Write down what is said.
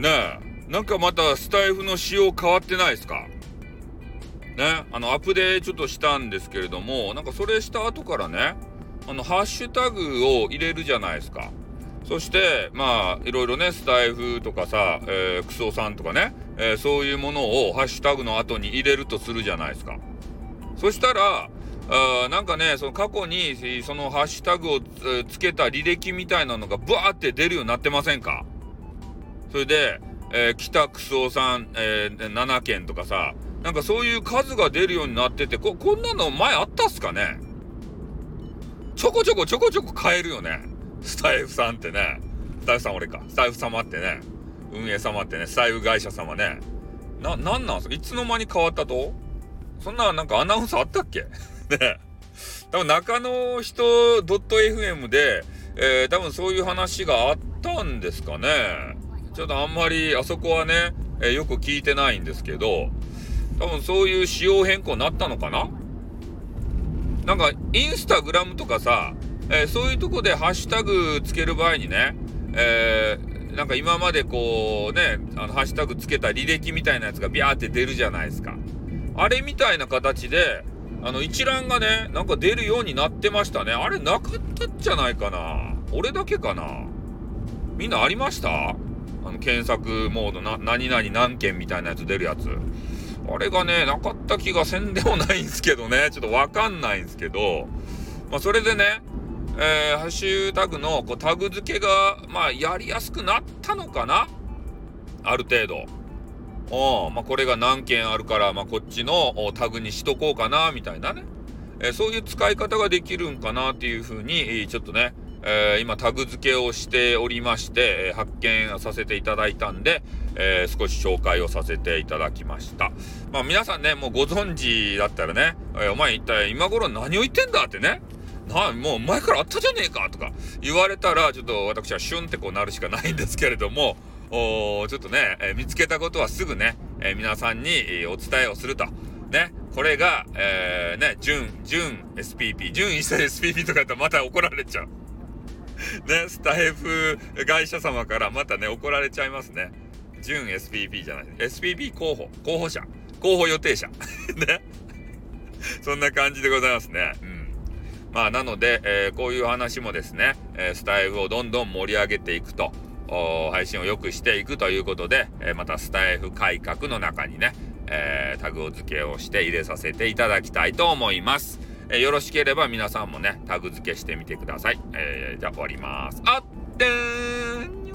ねなんかまたスタイフの仕様変わってないですか？ね、あのアップデちょっとしたんですけれどもなんかそれした後からねあのハッシュタグを入れるじゃないですか。そしてまあいろいろねスタイフとかさ、えー、クソさんとかね、えー、そういうものをハッシュタグの後に入れるとするじゃないですか。そしたらあなんかねその過去にそのハッシュタグをつけた履歴みたいなのがブワーって出るようになってませんか？それで、えー、北クソさん、えー、7件とかさなんかそういう数が出るようになってて、こ、こんなの前あったっすかね？ちょこちょこちょこちょこ変えるよね。スタイフさんってね。スタイフさん俺か。スタイフ様ってね。運営様ってね。スタイフ会社様ね。な、なんなんすか？いつの間に変わったと？そんななんかアナウンスあったっけ？ね。多分中野人 .fm で、えー、多分そういう話があったんですかね。ちょっとあんまりあそこはね、えー、よく聞いてないんですけど、多分そういう仕様変更になったのかな？なんかインスタグラムとかさ、えー、そういうとこでハッシュタグつける場合にね、えー、なんか今までこうねあのハッシュタグつけた履歴みたいなやつがビャーって出るじゃないですか。あれみたいな形であの一覧がねなんか出るようになってましたね。あれなかったんじゃないかな？俺だけかな？みんなありました？あの検索モードな何々何件みたいなやつ出るやつあれがね、なかった気がせんでもないんですけどね、ちょっとわかんないんですけど、まあ、それでね、えー、ハッシュタグのこうタグ付けが、まあ、やりやすくなったのかな？ある程度。おまあ、これが何件あるから、まあ、こっちのタグにしとこうかな、みたいなね。えー、そういう使い方ができるんかなっていうふうに、ちょっとね、えー、今タグ付けをしておりまして、え発見させていただいたんで、えー、少し紹介をさせていただきました。まあ皆さんね、もうご存知だったらね、えー、お前一体今頃何を言ってんだってね、なもう前からあったじゃねえかとか言われたら、ちょっと私はシュンってこうなるしかないんですけれども、おちょっとね、えー、見つけたことはすぐね、えー、皆さんに、お伝えをすると。ね、これが、えー、ね、準、準 SPP、準一切 SPP とか言ったらまた怒られちゃう。ね、スタイフ会社様からまたね、怒られちゃいますね。準 SPP じゃない。SPP 候補、候補者、候補予定者。ね。そんな感じでございますね。うん。まあ、なので、えー、こういう話もですね、えー、スタイフをどんどん盛り上げていくと、配信を良くしていくということで、えー、またスタイフ改革の中にね、えタグを付けをして入れさせていただきたいと思います。えよろしければ皆さんもね、タグ付けしてみてください。えじゃあ終わります。あってーん